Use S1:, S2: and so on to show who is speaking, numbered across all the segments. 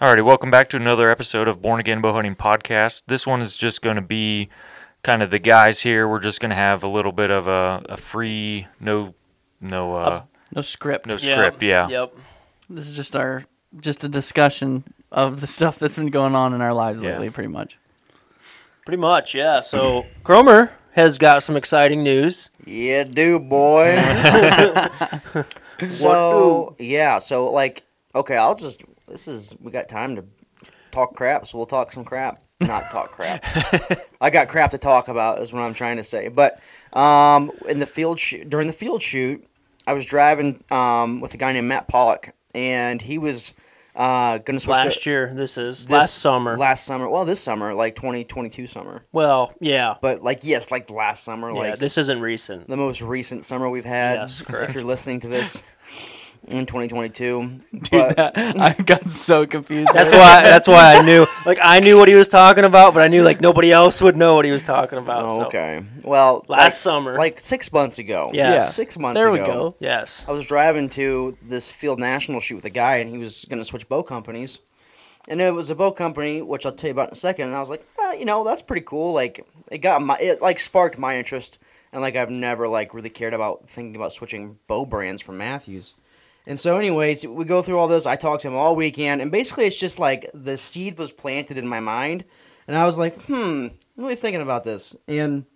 S1: Alrighty, welcome back to another episode of Born Again Bow Hunting Podcast. This one is just going to be kind of the guys here. We're just going to have a little bit of a, a free, no, no, uh,
S2: No script.
S1: no script. Yeah.
S3: Yep.
S2: This is just our just a discussion of the stuff that's been going on in our lives
S1: Yeah.
S2: lately, pretty much.
S3: Pretty much, yeah. So Cromer has got some exciting news.
S4: Yeah, do boys. so yeah, so like, okay, I'll just. This is we got time to talk crap, so we'll talk some crap. Not talk crap. I got crap to talk about, is what I'm trying to say. But um, in the field shoot during the field shoot, I was driving um, with a guy named Matt Pollock, and he was uh, gonna switch
S3: Last
S4: to,
S3: year, this is
S4: this-
S3: last summer.
S4: Last summer, well, this summer, like 2022 summer,
S3: well, yeah,
S4: but like yes, like last summer,
S3: yeah.
S4: like
S3: This isn't recent.
S4: the most recent summer we've had.
S3: Yes, correct.
S4: If you're listening to this in 2022,
S2: Dude,
S4: but
S2: that, I got so confused.
S3: That's why. That's why I knew. Like I knew what he was talking about, but I knew like nobody else would know what he was talking about.
S4: oh,
S3: so.
S4: okay. Well,
S3: Last
S4: like,
S3: summer.
S4: like six months ago.
S3: Yeah. Yeah.
S4: six months
S2: there
S4: ago.
S2: we go.
S3: Yes.
S4: I was driving to this field national shoot with a guy, and he was going to switch bow companies. And it was a bow company, which I'll tell you about in a second. And I was like, eh, you know, that's pretty cool. Like, it got my, it like sparked my interest, and like I've never like really cared about thinking about switching bow brands from Mathews. And so, anyways, we go through all this. I talked to him all weekend, and basically, it's just like the seed was planted in my mind, and I was like, hmm, I'm really thinking about this. And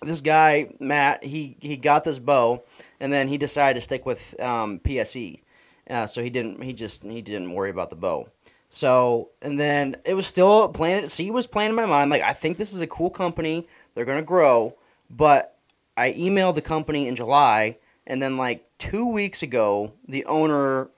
S4: this guy Matt, he he got this bow, and then he decided to stick with um, PSE. Uh, so he didn't. He just he didn't worry about the bow. So and then it was still planted. Seed was playing in my mind. Like I think this is a cool company. They're gonna grow. But I emailed the company in July, and then like two weeks ago, the owner,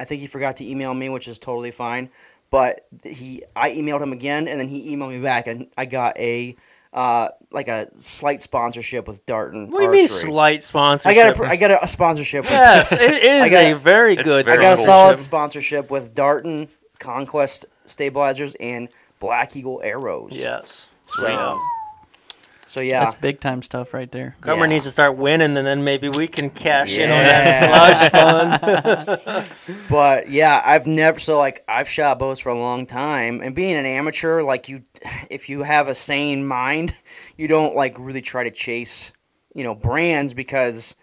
S4: I think he forgot to email me, which is totally fine. But he, I emailed him again, and then he emailed me back, and I got a. Uh, like a slight sponsorship with Darton.
S3: What do you mean
S4: Archery.
S3: slight
S4: I
S3: sponsorship?
S4: got a, I got a, a sponsorship. With,
S3: yes, it, it is
S4: got-
S3: a very
S1: It's
S3: good.
S4: I got a solid
S3: sponsorship.
S4: sponsorship with Darton Conquest stabilizers and Black Eagle arrows.
S3: Yes.
S4: So,
S3: Yeah.
S4: So yeah.
S2: That's big time stuff right there.
S3: Cromer
S4: Yeah.
S3: needs to start winning, and then maybe we can cash in on that slush fund.
S4: But yeah, I've never so like I've shot bows for a long time, and being an amateur, like you, if you have a sane mind, you don't like really try to chase, you know, brands because,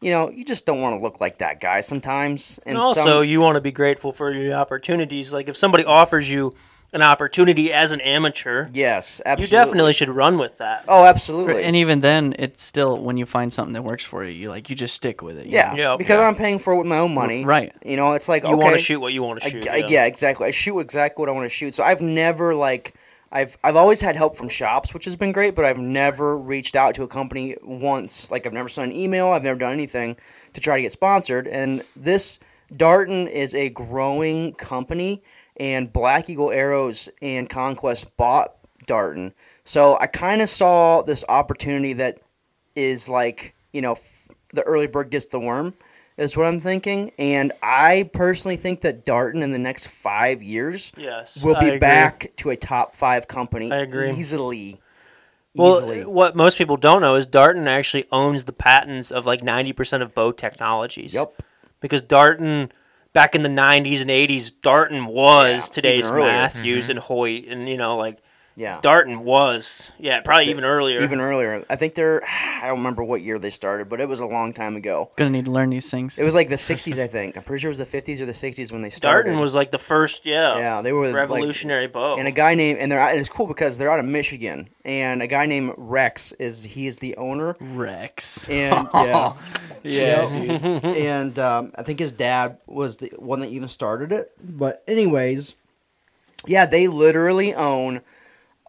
S4: you know, you just don't want to look like that guy sometimes.
S3: And also,
S4: some-
S3: you want to be grateful for your opportunities. Like if somebody offers you an opportunity as an amateur,
S4: yes, absolutely.
S3: you definitely should run with that.
S4: Oh, absolutely.
S2: And even then, it's still when you find something that works for you, you like you just stick with it. you
S4: yeah,
S2: know?
S3: Yeah.
S4: because
S3: Yeah.
S4: I'm paying for it with my own money.
S2: Right.
S4: You know, it's like
S3: You
S4: okay,
S3: want to shoot what you want to
S4: I,
S3: shoot.
S4: I- yeah. exactly. I shoot exactly what I want to shoot. So I've never like I've I've always had help from shops, which has been great, but I've never reached out to a company once. Like I've never sent an email, I've never done anything to try to get sponsored. And this Darton is a growing company and Black Eagle Arrows and Conquest bought Darton. So I kind of saw this opportunity that is like, you know, f- the early bird gets the worm is what I'm thinking. And I personally think that Darton in the next five years
S3: Yes,
S4: will be back to a top five company
S3: I agree.
S4: easily.
S3: Well,
S4: easily.
S3: what most people don't know is Darton actually owns the patents of like ninety percent of bow technologies.
S4: Yep.
S3: Because Darton, back in the '90s and '80s, Darton was
S4: Yeah,
S3: today's
S4: even earlier.
S3: Mathews mm-hmm. and Hoyt, and you know, like
S4: Yeah.
S3: Darton was, yeah, probably even earlier.
S4: Even earlier. I think they're, I don't remember what year they started, but it was a long time ago.
S2: Gonna need to learn these things.
S4: It was like the 60s, I think. I'm pretty sure it was the 50s or the 60s when they started.
S3: Darton was like the first, yeah,
S4: Yeah, they were like-
S3: revolutionary bow.
S4: and a guy named and they're and it's cool because they're out of Michigan and a guy named Rex is he is the owner
S2: Rex.
S4: and yeah
S2: Yeah.
S4: Yep. and um, I think his dad was the one that even started it but anyways yeah they literally own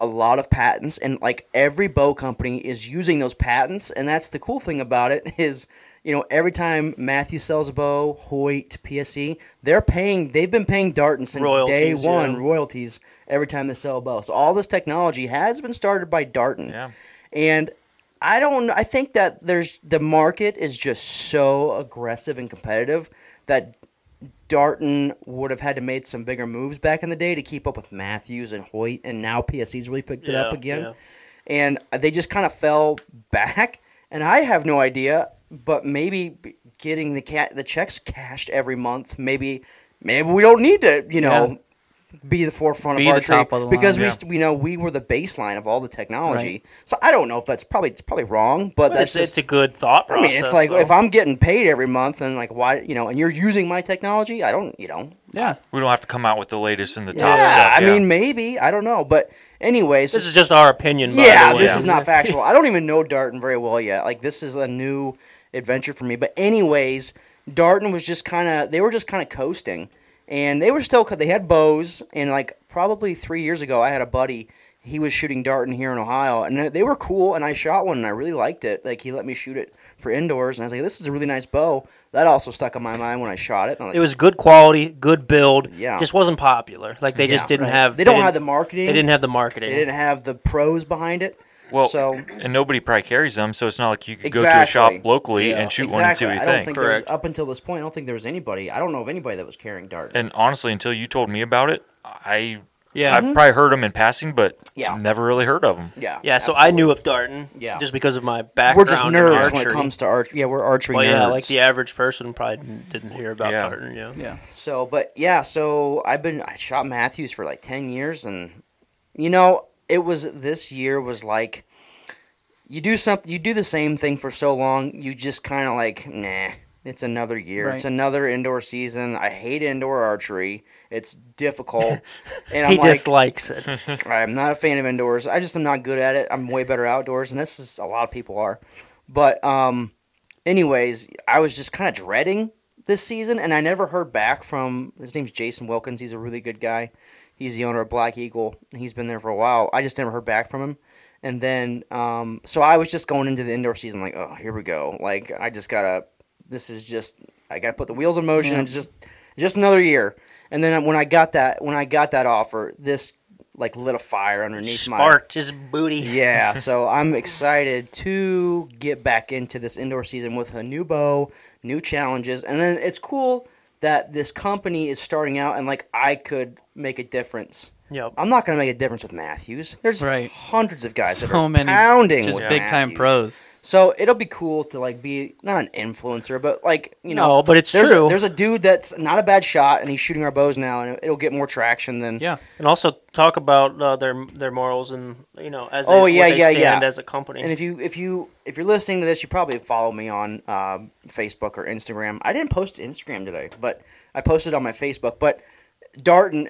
S4: a lot of patents and like every bow company is using those patents and that's the cool thing about it is you know every time Matthew sells a bow Hoyt PSE they're paying they've been paying Darton since day
S3: Royalties,
S4: one
S3: yeah.
S4: royalties every time they sell a bow so all this technology has been started by Darton
S1: Yeah.
S4: and I don't. I think that there's the market is just so aggressive and competitive that Darton would have had to made some bigger moves back in the day to keep up with Mathews and Hoyt, and now PSE's really picked it up again,
S3: yeah.
S4: and they just kind of fell back. And I have no idea, but maybe getting the cat the checks cashed every month, maybe maybe we don't need to, you know. Be the forefront
S2: Be
S4: of
S2: the
S4: archery
S2: top of the line.
S4: because we
S1: Yeah.
S4: st- we know we were the baseline of all the technology.
S2: Right.
S4: So I don't know if that's probably it's probably wrong, but
S3: But
S4: that's
S3: it's,
S4: just
S3: it's a good thought
S4: I
S3: process.
S4: mean, it's like
S3: though.
S4: if I'm getting paid every month and like why you know, and you're using my technology, I don't you know.
S2: Yeah.
S1: We don't have to come out with the latest and the top
S4: yeah,
S1: stuff.
S4: I
S1: yeah.
S4: mean maybe I don't know, but anyways,
S3: this is just our opinion. by
S4: yeah,
S3: the way.
S4: this is not factual. I don't even know Darton very well yet. Like this is a new adventure for me. But anyways, Darton was just kind of they were just kind of coasting, and they were still they had bows. And like probably three years ago, I had a buddy. He was shooting Darton here in Ohio, and they were cool. And I shot one, and I really liked it. Like he let me shoot it for indoors, and I was like, "This is a really nice bow." That also stuck in my mind when I shot it. like,
S3: It was good quality, good build.
S4: Yeah.
S3: just wasn't popular. Like they just didn't
S2: right.
S3: have.
S4: they don't
S3: didn't-
S4: have the marketing.
S3: They didn't have the marketing.
S4: They didn't have the pros behind it.
S1: Well,
S4: so
S1: and nobody probably carries them, so it's not like you could go to a shop locally
S3: Yeah.
S1: and shoot one and see what you
S4: I don't
S1: think.
S4: think there was,
S3: Correct.
S4: up until this point, I don't think there was anybody. I don't know of anybody that was carrying Darton.
S1: And honestly, until you told me about it, I
S2: Yeah.
S1: I've mm-hmm. probably heard them in passing, but
S4: Yeah.
S1: never really heard of them.
S4: yeah,
S3: Yeah, so I knew of Darton.
S4: Yeah.
S3: just because of my background.
S4: we're just
S3: in
S4: nerds when it comes to archery. Yeah, we're archery
S3: Well,
S4: nerds.
S3: yeah, like the average person probably didn't hear about
S1: Yeah.
S3: Darton. Yeah.
S2: Yeah.
S4: So, but yeah, so I've been I shot Mathews for like ten years, and you know, it was this year was like you do something, you do the same thing for so long, you just kind of like nah. It's another year. It's another indoor season. I hate indoor archery. It's difficult, and I'm
S3: He
S4: like,
S3: dislikes it.
S4: I'm not a fan of indoors. I just am not good at it. I'm way better outdoors, and this is a lot of people are. But um, anyways, I was just kind of dreading this season, and I never heard back from his name's Jason Wilkins. He's a really good guy. He's the owner of Black Eagle. He's been there for a while. I just never heard back from him. And then, um, so I was just going into the indoor season like, oh, here we go. Like, I just gotta. This is just. I gotta put the wheels in motion.
S2: Yeah.
S4: It's just, just another year. And then when I got that, when I got that offer, this like lit a fire underneath my
S3: Sparked his booty.
S4: yeah, so I'm excited to get back into this indoor season with a new bow, new challenges, and then it's cool that this company is starting out and like I could make a difference.
S3: Yep.
S4: I'm not gonna make a difference with Mathews. There's
S2: Right.
S4: hundreds of guys that
S2: So
S4: are
S2: many
S4: pounding
S2: Just
S4: with
S2: big time pros.
S4: So it'll be cool to like be not an influencer, but like you know,
S3: No, but it's
S4: there's
S3: true.
S4: A, there's a dude that's not a bad shot, and he's shooting our bows now, and it'll get more traction than
S2: Yeah.
S3: And also talk about uh, their their morals and you know as
S4: Oh,
S3: what
S4: yeah,
S3: they
S4: yeah,
S3: stand
S4: yeah.
S3: as a company.
S4: And if you if you if you're listening to this, you probably follow me on um, Facebook or Instagram. I didn't post to Instagram today, but I posted on my Facebook. But Darton,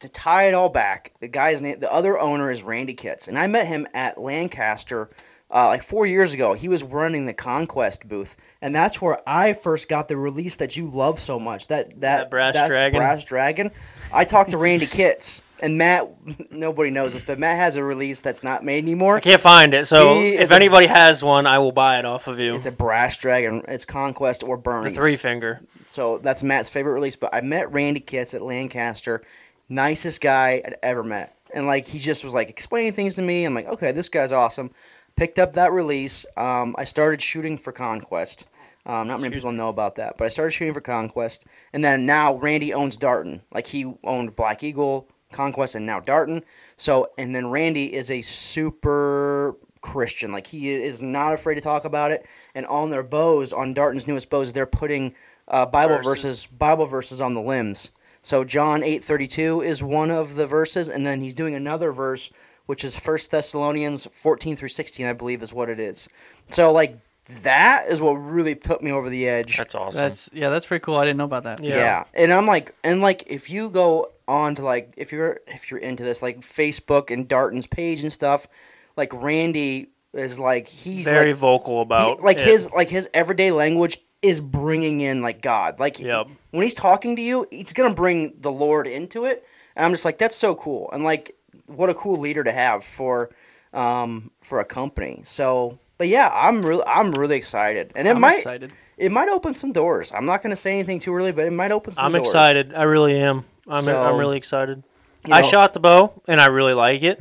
S4: to tie it all back, the guy's name, the other owner is Randy Kitts, and I met him at Lancaster. Uh, like four years ago, he was running the Conquest booth, and that's where I first got the release that you love so much. That that,
S3: That Brass
S4: that's
S3: Dragon?
S4: Brass Dragon. I talked to Randy Kitts, and Matt. Nobody knows this, but Matt has a release that's not made anymore.
S3: I can't find it, so
S4: He
S3: if
S4: a-
S3: anybody has one, I will buy it off of you.
S4: It's a brass dragon. It's conquest or
S3: the
S4: burn.
S3: three finger.
S4: So that's Matt's favorite release. But I met Randy Kitts at Lancaster, nicest guy I'd ever met, and like he just was like explaining things to me. I'm like, okay, this guy's awesome. Picked up that release. Um, I started shooting for Conquest. Um, not many people know about that, but I started shooting for Conquest, and then now Randy owns Darton. Like he owned Black Eagle, Conquest, and now Darton. So, and then Randy is a super Christian. Like he is not afraid to talk about it. And on their bows, on Darton's newest bows, they're putting uh, Bible
S3: Verses.
S4: verses, Bible verses on the limbs. So John eight thirty two is one of the verses, and then he's doing another verse, which is First Thessalonians fourteen through sixteen, I believe, is what it is. So like that is what really put me over the edge.
S1: That's awesome.
S2: That's yeah, that's pretty cool. I didn't know about that.
S3: Yeah.
S4: Yeah. And I'm like and like if you go on to like if you're if you're into this like Facebook and Darton's page and stuff, like Randy is like he's
S3: Very
S4: like
S3: vocal
S4: he-
S3: about
S4: like
S3: it.
S4: his like his everyday language is bringing in like God. Like
S3: Yep.
S4: When he's talking to you, he's gonna bring the Lord into it. And I'm just like, that's so cool. And like what a cool leader to have for um for a company. So but yeah, I'm really I'm really excited. And it
S2: I'm
S4: might
S2: excited.
S4: it might open some doors. I'm not gonna say anything too early, but it might open some doors.
S3: I'm
S4: doors.
S3: excited. I really am. I'm
S4: So,
S3: I'm really excited.
S4: you
S3: I shot the bow and I really like it.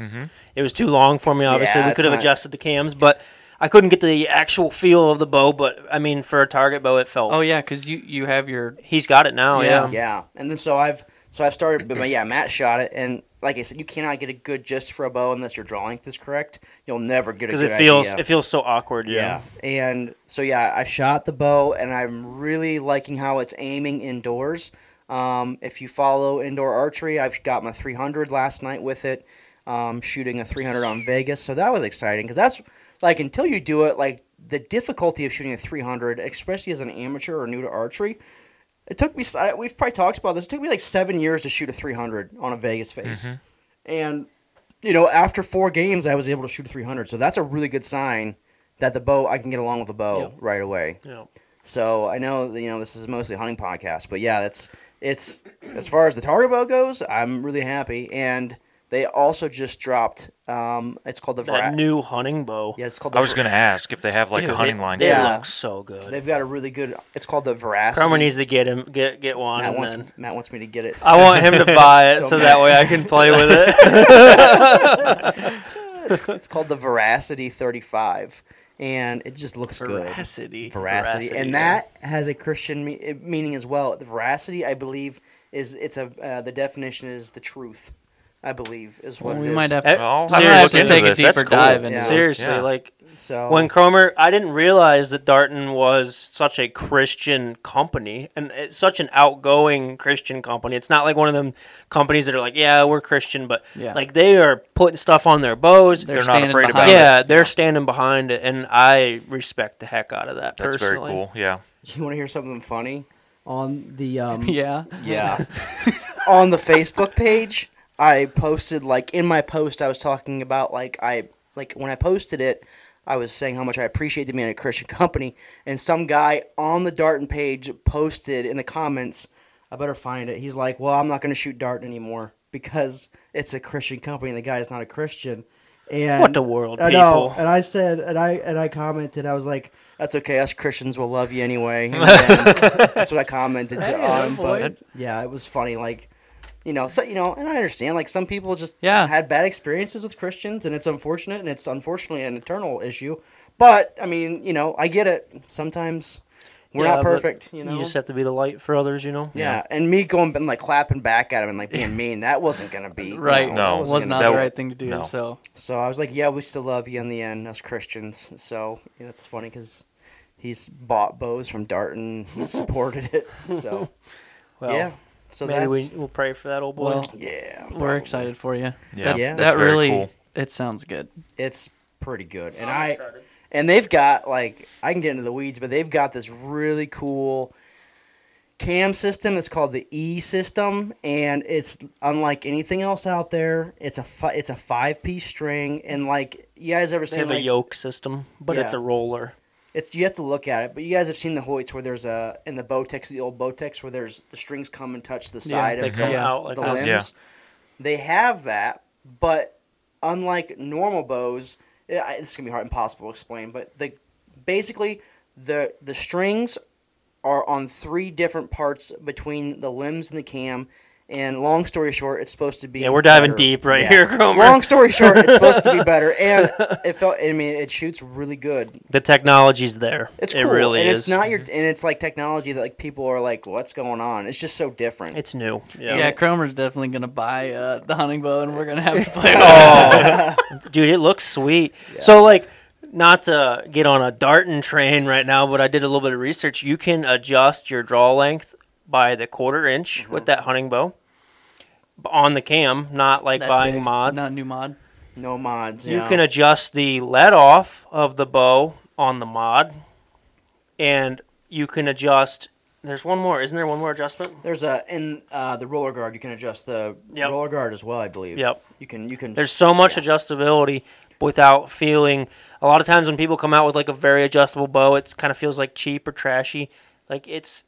S3: It was too long for me. Obviously,
S4: Yeah,
S3: we could have
S4: not-
S3: adjusted the cams, but I couldn't get the actual feel of the bow. But I mean, for a target bow, it felt.
S2: Oh yeah, because you you have your
S3: He's got it now.
S2: Yeah.
S3: Yeah.
S4: Yeah, and then so I've so I've started, but yeah, Matt shot it, and like I said, you cannot get a good gist for a bow unless your draw length is correct. You'll never get a
S3: Because it feels
S4: idea.
S3: it feels so awkward.
S4: yeah.
S3: Yeah.
S4: and so yeah, I shot the bow, and I'm really liking how it's aiming indoors. Um, if you follow indoor archery, I've got my 300 last night with it, um, shooting a 300 on Vegas. So that was exciting because that's like until you do it, like the difficulty of shooting a 300, especially as an amateur or new to archery. It took me. We've probably talked about this. It took me like seven years to shoot a 300 on a Vegas face, mm-hmm. and you know after four games, I was able to shoot a 300. So that's a really good sign that the bow I can get along with the bow
S3: Yep.
S4: right away.
S3: Yeah.
S4: So I know that, you know this is mostly a hunting podcast, but yeah, that's it's as far as the target bow goes, I'm really happy. And they also just dropped. Um, it's called the
S3: That
S4: Vra-
S3: new hunting bow.
S4: Yeah, it's called. The
S1: I was
S4: Vra-
S1: going to ask if they have like
S3: Dude,
S1: a hunting
S3: it,
S1: line.
S3: It
S1: too.
S4: Yeah.
S3: looks so good.
S4: They've got a really good. It's called the Veracity.
S3: Cromer needs to get him get get one,
S4: Matt
S3: and
S4: wants,
S3: then
S4: Matt wants me to get it.
S3: I want him to buy it
S4: So
S3: so, that way I can play with it.
S4: it's, it's called the Veracity 35, and it just looks good.
S2: Veracity.
S4: Veracity,
S3: Veracity,
S4: and
S3: yeah.
S4: that has a Christian me- meaning as well. The veracity, I believe, is it's a uh, the definition is the truth. I believe is what
S2: Well,
S4: it
S2: we
S4: is.
S2: might have
S3: Eh,
S2: to.
S1: Well,
S2: I'm have to
S3: Seriously.
S2: take a
S1: This. That's
S2: deeper
S1: cool.
S2: dive into
S4: Yeah.
S3: Seriously,
S1: Yeah.
S3: like
S4: So
S3: when Cromer, I didn't realize that Darton was such a Christian company and it's such an outgoing Christian company. It's not like one of them companies that are like, yeah, we're Christian, but
S2: Yeah.
S3: like they are putting stuff on their bows.
S2: They're,
S1: They're not afraid about
S2: behind
S1: it.
S3: yeah, they're standing behind it, and I respect the heck out of that.
S1: That's very cool. Yeah.
S4: you want to hear something funny on the um,
S2: Yeah.
S4: Yeah. On the Facebook page, I posted like in my post I was talking about like I like when I posted it, I was saying how much I appreciate them being a Christian company, and some guy on the Darton page posted in the comments, I better find it. He's like, "Well, I'm not going to shoot Darton anymore because it's a Christian company and the guy is not a Christian." And
S3: What the world,
S4: I know.
S3: people.
S4: And I said, and I and I commented, I was like, "That's okay. Us Christians will love you anyway." And that's what I commented to
S2: Hey,
S4: on.
S2: no
S4: But yeah, it was funny. Like, you know, so you know, and I understand. Like some people just
S2: Yeah.
S4: had bad experiences with Christians, and it's unfortunate, and it's unfortunately an eternal issue. But I mean, you know, I get it. Sometimes we're
S3: Yeah,
S4: not perfect. You know.
S3: You just have to be the light for others, you know.
S4: yeah. and me going and like clapping back at him and like being mean, that wasn't gonna be
S2: Right.
S4: that
S1: No.
S2: was
S4: wasn't gonna
S1: that
S2: the right thing to do.
S1: no.
S2: So
S4: so I was like, yeah, we still love you in the end, us Christians. So yeah, that's funny because he's bought bows from Darton, he supported it. So
S3: Well,
S4: yeah, so
S3: maybe
S4: that's
S3: we, we'll pray for that old boy.
S2: well,
S4: yeah,
S2: we're excited for you.
S1: Yeah.
S2: That,
S4: Yeah.
S2: that
S1: That's very
S2: really
S1: cool.
S2: it sounds good.
S4: It's pretty good, and I and they've got like I can get into the weeds, but they've got this really cool cam system. It's called the E system, and it's unlike anything else out there. It's a fi- it's a five piece string, and like you guys ever
S3: They
S4: seen
S3: have a yoke system, but it's a roller.
S4: It's you have to look at it, but you guys have seen the Hoyts where there's a in the Bowtechs, the old Bowtechs, where there's the strings come and touch the side
S3: they
S4: of
S3: come
S4: the,
S3: out like
S4: the limbs.
S1: Yeah.
S4: They have that, but unlike normal bows, it, it's gonna be hard, impossible to explain. But the basically the the strings are on three different parts between the limbs and the cam. And long story short, it's supposed to be.
S3: Yeah, we're diving
S4: better.
S3: deep right
S4: Yeah.
S3: here, Cromer.
S4: Long story short, it's supposed to be better, and it felt. I mean, it shoots really good.
S3: The technology's there.
S4: It's cool.
S3: it really
S4: and
S3: is.
S4: it's not your, and it's like technology that like people are like, "What's going on?" It's just so different.
S3: It's new. Yeah.
S2: Yeah, Cromer's definitely gonna buy uh, the hunting bow, and we're gonna have to play.
S3: Oh, dude, it looks sweet. So like, not to get on a Darton train right now, but I did a little bit of research. You can adjust your draw length by the quarter inch
S4: Mm-hmm.
S3: with that hunting bow b- on the cam, not like
S2: That's
S3: buying
S2: big.
S3: mods.
S2: Not a new mod.
S4: no mods.
S3: You
S4: yeah.
S3: can adjust the let off of the bow on the mod, and you can adjust. There's one more, isn't there? One more adjustment.
S4: There's a in uh, the roller guard. You can adjust the
S3: Yep.
S4: roller guard as well. I believe.
S3: Yep.
S4: You can. You can.
S3: There's so much
S4: yeah.
S3: adjustability without feeling. A lot of times when people come out with like a very adjustable bow, it kind of feels like cheap or trashy. Like it's,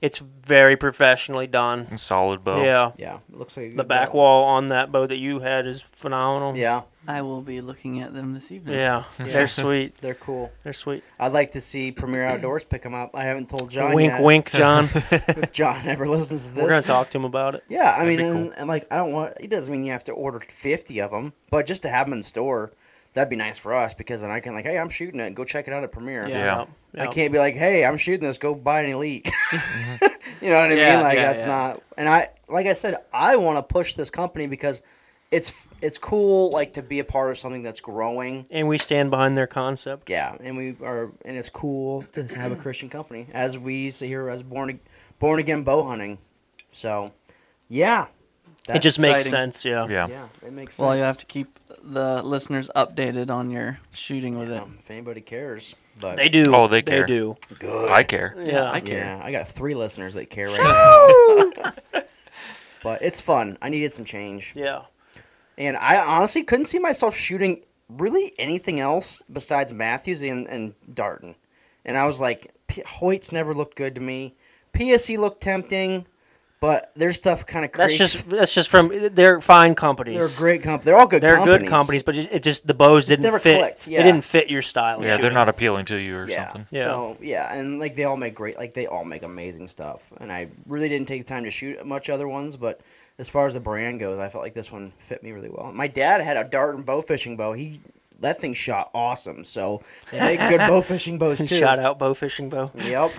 S3: it's very professionally done.
S1: Solid bow.
S3: Yeah.
S4: Yeah. It looks like a
S3: The
S4: good
S3: back
S4: bow.
S3: wall on that bow that you had is phenomenal.
S4: Yeah,
S2: I will be looking at them this evening.
S3: Yeah. They're sweet.
S4: they're cool.
S3: They're sweet.
S4: I'd like to see Premier Outdoors pick them up. I haven't told John
S3: wink,
S4: yet.
S3: wink, John.
S4: If John ever listens to this,
S3: We're gonna talk to him about it.
S4: Yeah, I mean,
S1: That'd be
S4: and, and like, I don't want. It doesn't mean you have to order fifty of them, but just to have them in store, that'd be nice for us because then I can like, hey, I'm shooting it. Go check it out at Premiere.
S2: Yeah.
S1: Yeah.
S4: I can't be like, hey, I'm shooting this. Go buy an Elite. you know what I
S2: Yeah,
S4: mean? Like
S2: yeah,
S4: that's
S2: yeah.
S4: not. And I, like I said, I want to push this company because it's it's cool, like to be a part of something that's growing.
S3: And we stand behind their concept.
S4: Yeah, and we are, and it's cool to have a Christian company, as we see here as born born again bow hunting. So, yeah,
S3: it
S4: that's
S3: just makes sense. Yeah.
S1: Yeah.
S4: Yeah, it makes sense.
S2: Well, you have to keep the listeners updated on your shooting with it.
S4: Um, if anybody cares, but
S3: They do.
S1: Oh, they care.
S3: do.
S4: good.
S1: I care.
S3: Yeah.
S2: I care.
S4: Yeah, I got three listeners that care right now. but it's fun. I needed some change,
S3: yeah.
S4: and I honestly couldn't see myself shooting really anything else besides Mathews and, and Darton. And I was like, P- Hoyt's never looked good to me. PSE looked tempting, but their stuff kind of
S3: That's just that's just from they're fine companies.
S4: they're great company. They're all good.
S3: They're
S4: companies.
S3: good companies, but it, it just the bows
S4: Just
S3: didn't
S4: never
S3: fit.
S4: clicked,
S3: It didn't fit your style.
S1: Yeah, they're not appealing to you or
S4: Yeah.
S1: something.
S3: Yeah.
S4: So yeah, and like they all make great, like they all make amazing stuff. And I really didn't take the time to shoot much other ones, but as far as the brand goes, I felt like this one fit me really well. My dad had a Darton bow fishing bow. He that thing shot awesome. So they make good bow fishing bows too.
S3: Shout out bow fishing bow.
S4: Yep.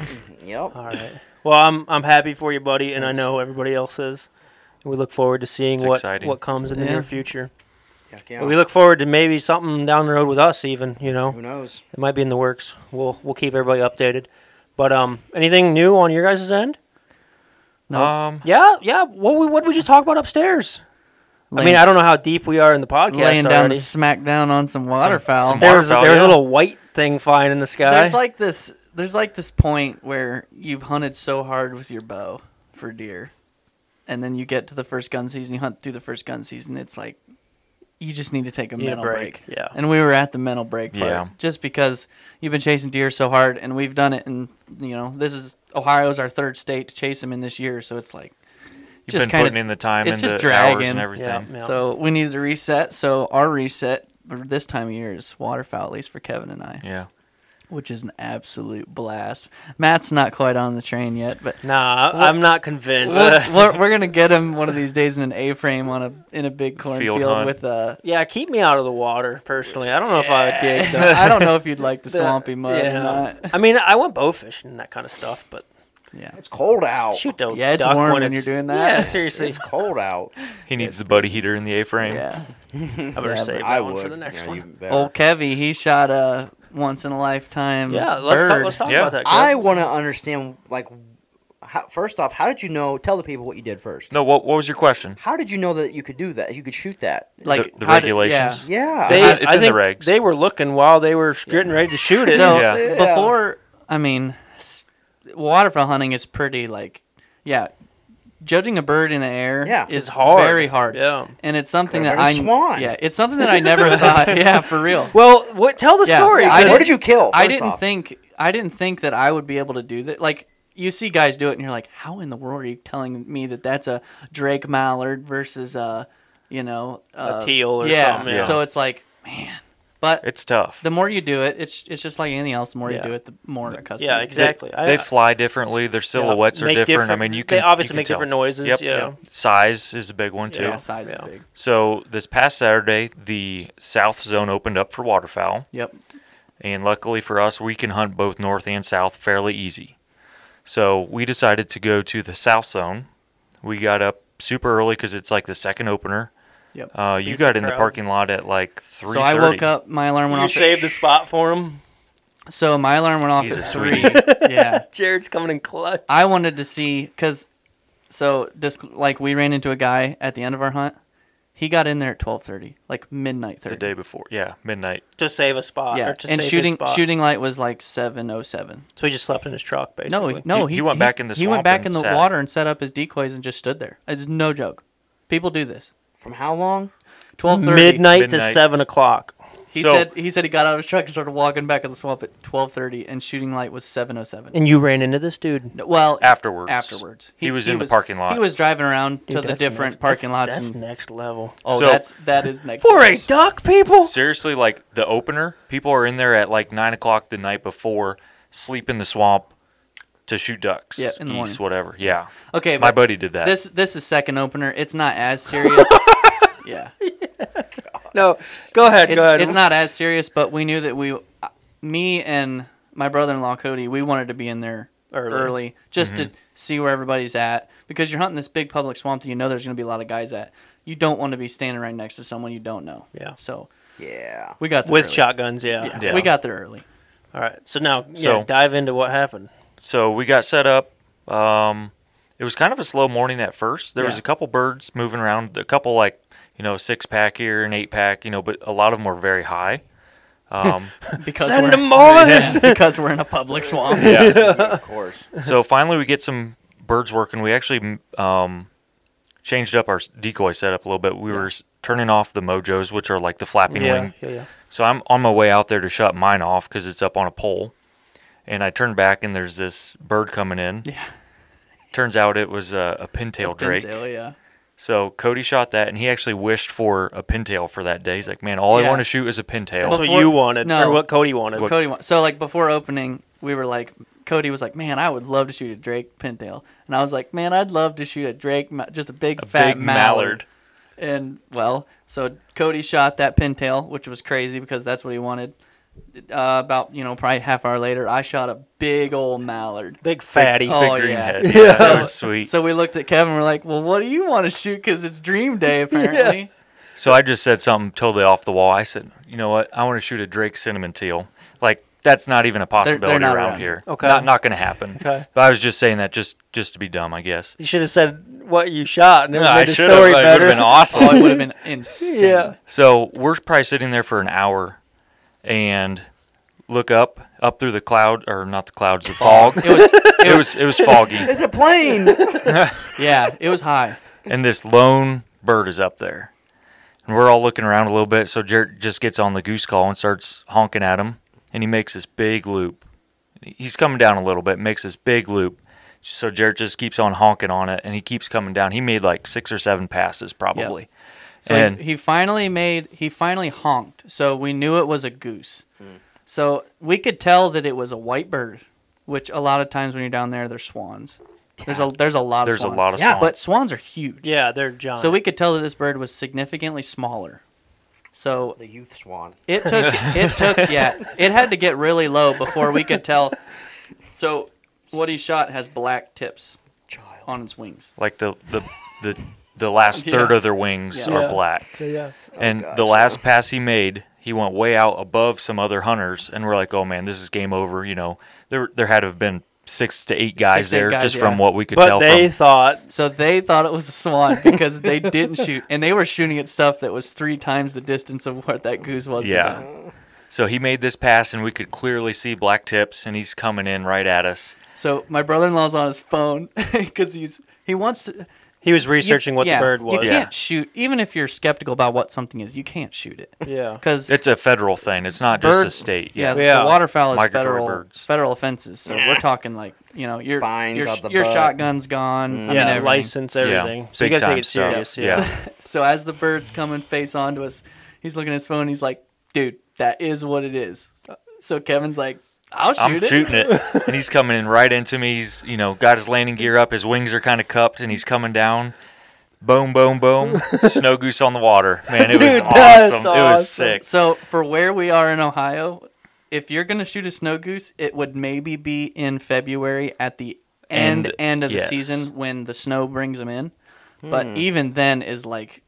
S4: Yep.
S3: All right. Well, I'm I'm happy for you, buddy, and I know everybody else is. We look forward to seeing
S1: It's
S3: what
S1: exciting.
S3: what comes in the
S2: Yeah.
S3: near future.
S4: Heck yeah.
S3: We look forward to maybe something down the road with us, even. You know,
S4: Who knows?
S3: it might be in the works. We'll we'll keep everybody updated. But um, anything new on your guys' end?
S2: No,
S1: Um,
S3: Yeah, yeah. What we what did we just talk about upstairs? I mean, I don't know how deep we are in the podcast
S2: laying down
S3: already.
S2: the smack down on some waterfowl.
S1: some
S3: there was
S1: waterfowl,
S3: there was a
S1: yeah.
S3: little white thing flying in the sky.
S2: There's like this. There's like this point where you've hunted so hard with your bow for deer, and then you get to the first gun season. You hunt through the first gun season. It's like you just need to take a
S3: Need a
S2: mental
S3: break,
S2: break.
S3: yeah.
S2: And we were at the mental break part,
S1: Yeah.
S2: just because you've been chasing deer so hard, and we've done it. And you know, this is Ohio's our third state to chase them in this year, so it's like
S1: you've
S2: just
S1: been
S2: kinda-
S1: putting in the time
S2: it's
S1: and
S2: just
S1: the hours
S2: dragging.
S1: and everything.
S3: Yeah, yeah.
S2: So we needed to reset. So our reset for this time of year is waterfowl, at least for Kevin and I,
S1: Yeah.
S2: Which is an absolute blast. Matt's not quite on the train yet, but
S3: Nah, I- I'm not convinced.
S2: we'll, we're, we're gonna get him one of these days in an A-frame on a in a big cornfield
S1: hunt.
S2: with a.
S3: yeah, keep me out of the water personally. I don't know if I would dig. though.
S2: I don't know if you'd like the
S3: The-
S2: swampy mud or
S3: yeah.
S2: not.
S3: I mean, I went bow fishing and that kind of stuff, but
S2: Yeah.
S4: It's cold out.
S3: shoot though.
S2: Yeah, it's
S3: duck
S2: warm
S3: when
S2: when
S3: it's-
S2: you're doing that.
S3: Yeah, seriously.
S4: It's cold out.
S1: He needs the buddy heater in the A-frame.
S2: Yeah.
S3: I better
S2: Yeah,
S3: save
S4: I
S3: that one
S4: would
S3: for the next
S4: Yeah,
S3: one.
S2: Old Kevy, he shot a once in a lifetime.
S3: Yeah, let's talk, let's talk
S1: Yeah.
S3: about that.
S4: I want to understand, like, how, first off, how did you know? Tell the people what you did first.
S1: No, what what was your question?
S4: How did you know that you could do that? You could shoot that?
S2: like
S1: the, the
S2: how did-
S1: regulations.
S4: Yeah.
S3: They,
S1: It's in- it's
S3: I
S1: in the
S3: think
S1: regs.
S3: They were looking while they were getting ready to shoot it.
S2: So
S1: Yeah.
S4: Yeah.
S2: before, I mean, s- waterfowl hunting is pretty like, yeah, judging a bird in the air
S4: Yeah.
S2: is
S3: hard.
S2: very hard.
S3: Yeah.
S2: and it's something
S4: Could've
S2: that I
S4: been swan.
S2: yeah, it's something that I never thought. Yeah, for real.
S3: Well, what? Tell the
S2: Yeah,
S3: story.
S2: yeah, did-
S4: what did you kill?
S2: I didn't
S4: off?
S2: think I didn't think that I would be able to do that. Like you see guys do it, and you're like, how in the world are you telling me that that's a Drake mallard versus a, you know,
S3: A teal or
S2: yeah.
S3: something, yeah.
S2: So it's like, man, but
S1: It's tough.
S2: the more you do it, it's it's just like anything else. The more
S3: Yeah.
S2: you do it, the more accustomed.
S3: Yeah,
S2: you get.
S3: exactly. I-
S1: They fly differently. Their silhouettes are
S3: Make
S1: different. I mean, you can
S3: They obviously
S1: you can
S3: make
S1: tell.
S3: different noises.
S1: Yep.
S3: Yeah.
S1: Size is a big one too.
S2: Yeah, size
S3: Yeah.
S2: is big.
S1: So this past Saturday, the South Zone opened up for waterfowl,
S2: Yep.
S1: and luckily for us, we can hunt both North and South fairly easy. So we decided to go to the South Zone. We got up super early because it's like the second opener.
S2: Yep.
S1: Uh, you
S3: Beat
S1: got
S3: the
S1: in the
S3: crowd.
S1: parking lot at like three.
S2: So I woke up. My alarm went off.
S3: You
S2: off.
S3: saved the spot for him.
S2: So my alarm went off
S1: He's
S2: at
S1: a
S2: three. yeah.
S3: Jaret's coming in clutch.
S2: I wanted to see because, so just like we ran into a guy at the end of our hunt. He got in there at twelve thirty, like midnight
S1: the
S2: thirty.
S1: day before. Yeah, midnight.
S3: to save a spot.
S2: Yeah,
S3: or to
S2: and
S3: save
S2: shooting
S3: his spot.
S2: shooting light was like seven oh seven.
S3: So he just slept in his truck,
S2: No,
S3: basically.
S2: he- no,
S1: He-
S2: he,
S1: he went back in the
S2: He went
S1: swamp
S2: back
S1: and
S2: in the
S1: sat.
S2: water and set up his decoys and just stood there. It's no joke. People do this.
S4: From how long?
S2: Twelve thirty.
S3: midnight, to
S1: Midnight.
S3: seven o'clock.
S2: He
S1: So-
S2: said he said he got out of his truck and started walking back in the swamp at twelve thirty, and shooting light was seven oh seven.
S3: And you ran into this dude.
S2: Well,
S1: Afterwards.
S2: afterwards,
S1: He was in the parking lot.
S2: He was driving around
S3: Dude,
S2: to the
S3: that's
S2: different
S3: next-
S2: parking
S3: that's-
S2: lots.
S3: That's
S2: and,
S3: next level.
S2: oh,
S1: So-
S2: that's that is next.
S3: For a duck, people.
S1: Seriously, like the opener, people are in there at like nine o'clock the night before, sleep in the swamp to shoot ducks,
S2: Yeah, in the
S1: geese,
S2: morning.
S1: whatever. Yeah,
S2: Okay,
S1: my
S2: but
S1: buddy did that.
S2: this this is second opener. It's not as serious. yeah,
S3: No, go ahead.
S2: it's,
S3: go ahead.
S2: it's not as serious, but we knew that we, uh, me and my brother-in-law Cody, we wanted to be in there
S3: Early.
S2: early, just
S1: Mm-hmm.
S2: to see where everybody's at because you're hunting this big public swamp that you know there's going to be a lot of guys at. You don't want to be standing right next to someone you don't know.
S3: Yeah.
S2: So
S4: Yeah.
S2: we got there
S3: with
S2: early.
S3: shotguns. Yeah.
S2: Yeah,
S1: Yeah.
S2: we got there early.
S3: All right. So now, yeah,
S1: So-
S3: dive into what happened.
S1: So we got set up, um, it was kind of a slow morning at first. There was a couple birds moving around, a couple like you know six pack here and eight pack, you know, but a lot of them were very high. Um,
S2: Because
S3: Send
S2: we're,
S3: them boys!
S2: Yeah, because we're in a public swamp.
S4: of course.
S1: so finally we get some birds working. We actually um, changed up our decoy setup a little bit. We were turning off the mojos, which are like the flapping
S3: Yeah,
S1: wing.
S3: yeah, yeah.
S1: So I'm on my way out there to shut mine off because it's up on a pole. And I turn back and there's this bird coming in.
S2: Yeah.
S1: Turns out it was a, a pintail drake.
S2: Pintail, yeah.
S1: So Cody shot that, and he actually wished for a pintail for that day. He's like, "Man, all I want to shoot is a pintail."
S3: That's what you wanted,
S2: no.
S3: or what Cody wanted.
S2: Cody, wa- so like before opening, we were like, Cody was like, "Man, I would love to shoot a Drake pintail," and I was like, "Man, I'd love to shoot a Drake, just a big
S1: a
S2: fat
S1: big
S2: mallard. And well, so Cody shot that pintail, which was crazy because that's what he wanted. Uh, about you know probably half hour later, I shot a big old mallard.
S3: Big fatty.
S1: Big
S2: Oh,
S1: green
S2: yeah.
S1: head. Yeah,
S2: So-
S1: that was sweet. So,
S2: So we looked at Kevin. We're like, "Well, what do you want to shoot? Because it's Dream Day apparently."
S1: So I just said something totally off the wall. I said, "You know what? I want to shoot a Drake cinnamon teal." Like that's not even a possibility
S2: not
S1: around,
S2: around
S1: here.
S3: Okay.
S1: not not going to happen.
S3: Okay.
S1: But I was just saying that just just to be dumb, I guess.
S3: You should have said what you shot, and it would
S1: Yeah, I
S3: made the
S1: should have.
S3: story
S1: It would have been awesome.
S2: oh, it would have been insane.
S3: Yeah.
S1: So we're probably sitting there for an hour, and look up up through the cloud or not the clouds, the fog.
S2: It was,
S1: it was it was foggy,
S4: It's a plane.
S2: yeah, it was high.
S1: and this lone bird is up there, and we're all looking around a little bit. So Jaret just gets on the goose call and starts honking at him, and he makes this big loop. He's coming down a little bit, makes this big loop. So Jaret just keeps on honking on it, and he keeps coming down. He made like six or seven passes probably.
S2: So
S1: And-
S2: he, he finally made he finally honked. So we knew it was a goose. Hmm. So we could tell that it was a white bird, which a lot of times when you're down there, there's swans. There's a there's a lot of
S1: There's
S2: of
S1: a
S2: swans.
S1: lot of
S4: Yeah,
S1: swans.
S2: but swans are huge.
S3: Yeah, they're giant.
S2: So we could tell that this bird was significantly smaller. So
S4: the youth swan.
S2: it took it took yeah it had to get really low before we could tell. So what he shot has black tips
S4: Child.
S2: on its wings.
S1: like the the the, the last
S2: Yeah.
S1: third of their wings
S2: Yeah.
S1: are
S3: Yeah.
S1: black.
S3: yeah.
S1: Oh, and
S4: God,
S1: the last pass he made, he went way out above some other hunters, and we're like, "Oh man, this is game over." You know, there there had to have been six to eight guys
S2: Six, eight
S1: there
S2: guys,
S1: just
S2: yeah.
S1: from what we could
S3: But
S1: tell
S3: they
S1: from.
S3: thought
S2: So they thought it was a swan because they didn't shoot, and they were shooting at stuff that was three times the distance of what that goose was. to
S1: Yeah.
S2: them.
S1: So he made this pass, and we could clearly see black tips, and he's coming in right at us.
S2: So my brother-in-law's on his phone because he's he wants to.
S3: He was researching what
S2: yeah,
S3: the bird was.
S2: You can't shoot, even if you're skeptical about what something is. You can't shoot it
S3: Yeah.
S2: because
S1: It's a federal thing. It's not just a state.
S2: yeah,
S1: Yeah.
S3: Yeah.
S2: the waterfowl is
S1: Migratory
S2: federal
S1: birds.
S2: federal offenses. So we're talking like you know your
S4: Fines
S2: your,
S4: out the
S2: your
S4: butt.
S2: shotgun's gone. I mm. mean,
S3: yeah,
S2: everything.
S3: license everything. So you gotta take
S1: time
S3: it
S1: stuff.
S3: serious.
S1: Yeah.
S3: Yeah.
S2: So as the bird's coming face onto us, he's looking at his phone. He's like, "Dude, that is what it is." So Kevin's like, "I'll shoot
S1: I'm
S2: it."
S1: shooting it, and he's coming in right into me. He's, you know, got his landing gear up. His wings are kind of cupped, and he's coming down. Boom, boom, boom. Snow goose on the water. Man, it was
S3: Dude,
S1: awesome.
S3: that's
S1: It was
S3: awesome.
S1: sick.
S2: So for where we are in Ohio, if you're gonna shoot a snow goose, it would maybe be in February at the end
S1: End,
S2: end of the season when the snow brings them in. But
S3: Hmm.
S2: even then is like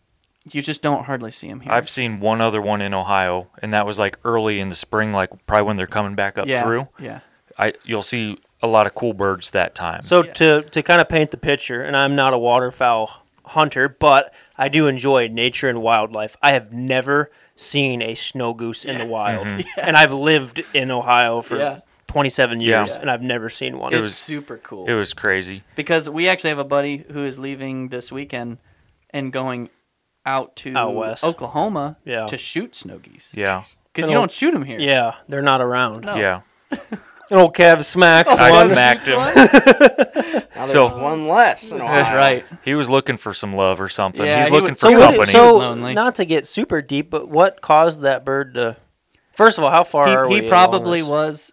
S2: you just don't hardly see them here.
S1: I've seen one other one in Ohio, and that was like early in the spring, like probably when they're coming back up
S2: yeah,
S1: through.
S2: Yeah.
S1: I you'll see a lot of cool birds that time.
S3: So
S2: Yeah.
S3: to to kind of paint the picture, and I'm not a waterfowl hunter, but I do enjoy nature and wildlife. I have never seen a snow goose in the wild, mm-hmm. and I've lived in Ohio for
S2: Yeah.
S3: 27
S1: Yeah.
S3: years, and I've never seen one.
S1: It
S2: It's
S1: was-
S2: super cool.
S1: it was crazy.
S2: because we actually have a buddy who is leaving this weekend and going out to
S3: Out west.
S2: Oklahoma
S3: Yeah.
S2: to shoot snow geese.
S1: Yeah,
S2: Because you don't shoot them here.
S3: yeah, they're not around.
S2: No.
S1: yeah.
S3: An old Kev smacks oh,
S1: I
S3: one.
S1: smacked him.
S4: Now there's
S1: So-
S4: one less. In
S2: That's
S4: Ohio.
S2: right.
S1: He was looking for some love or something.
S2: Yeah,
S1: He's
S2: he
S1: looking
S2: was-
S1: for
S3: So, what-
S1: company.
S3: so
S2: lonely.
S3: not to get super deep, but what caused that bird to? First of all, how far are we?
S2: He, he
S3: along
S2: probably
S3: this?
S2: was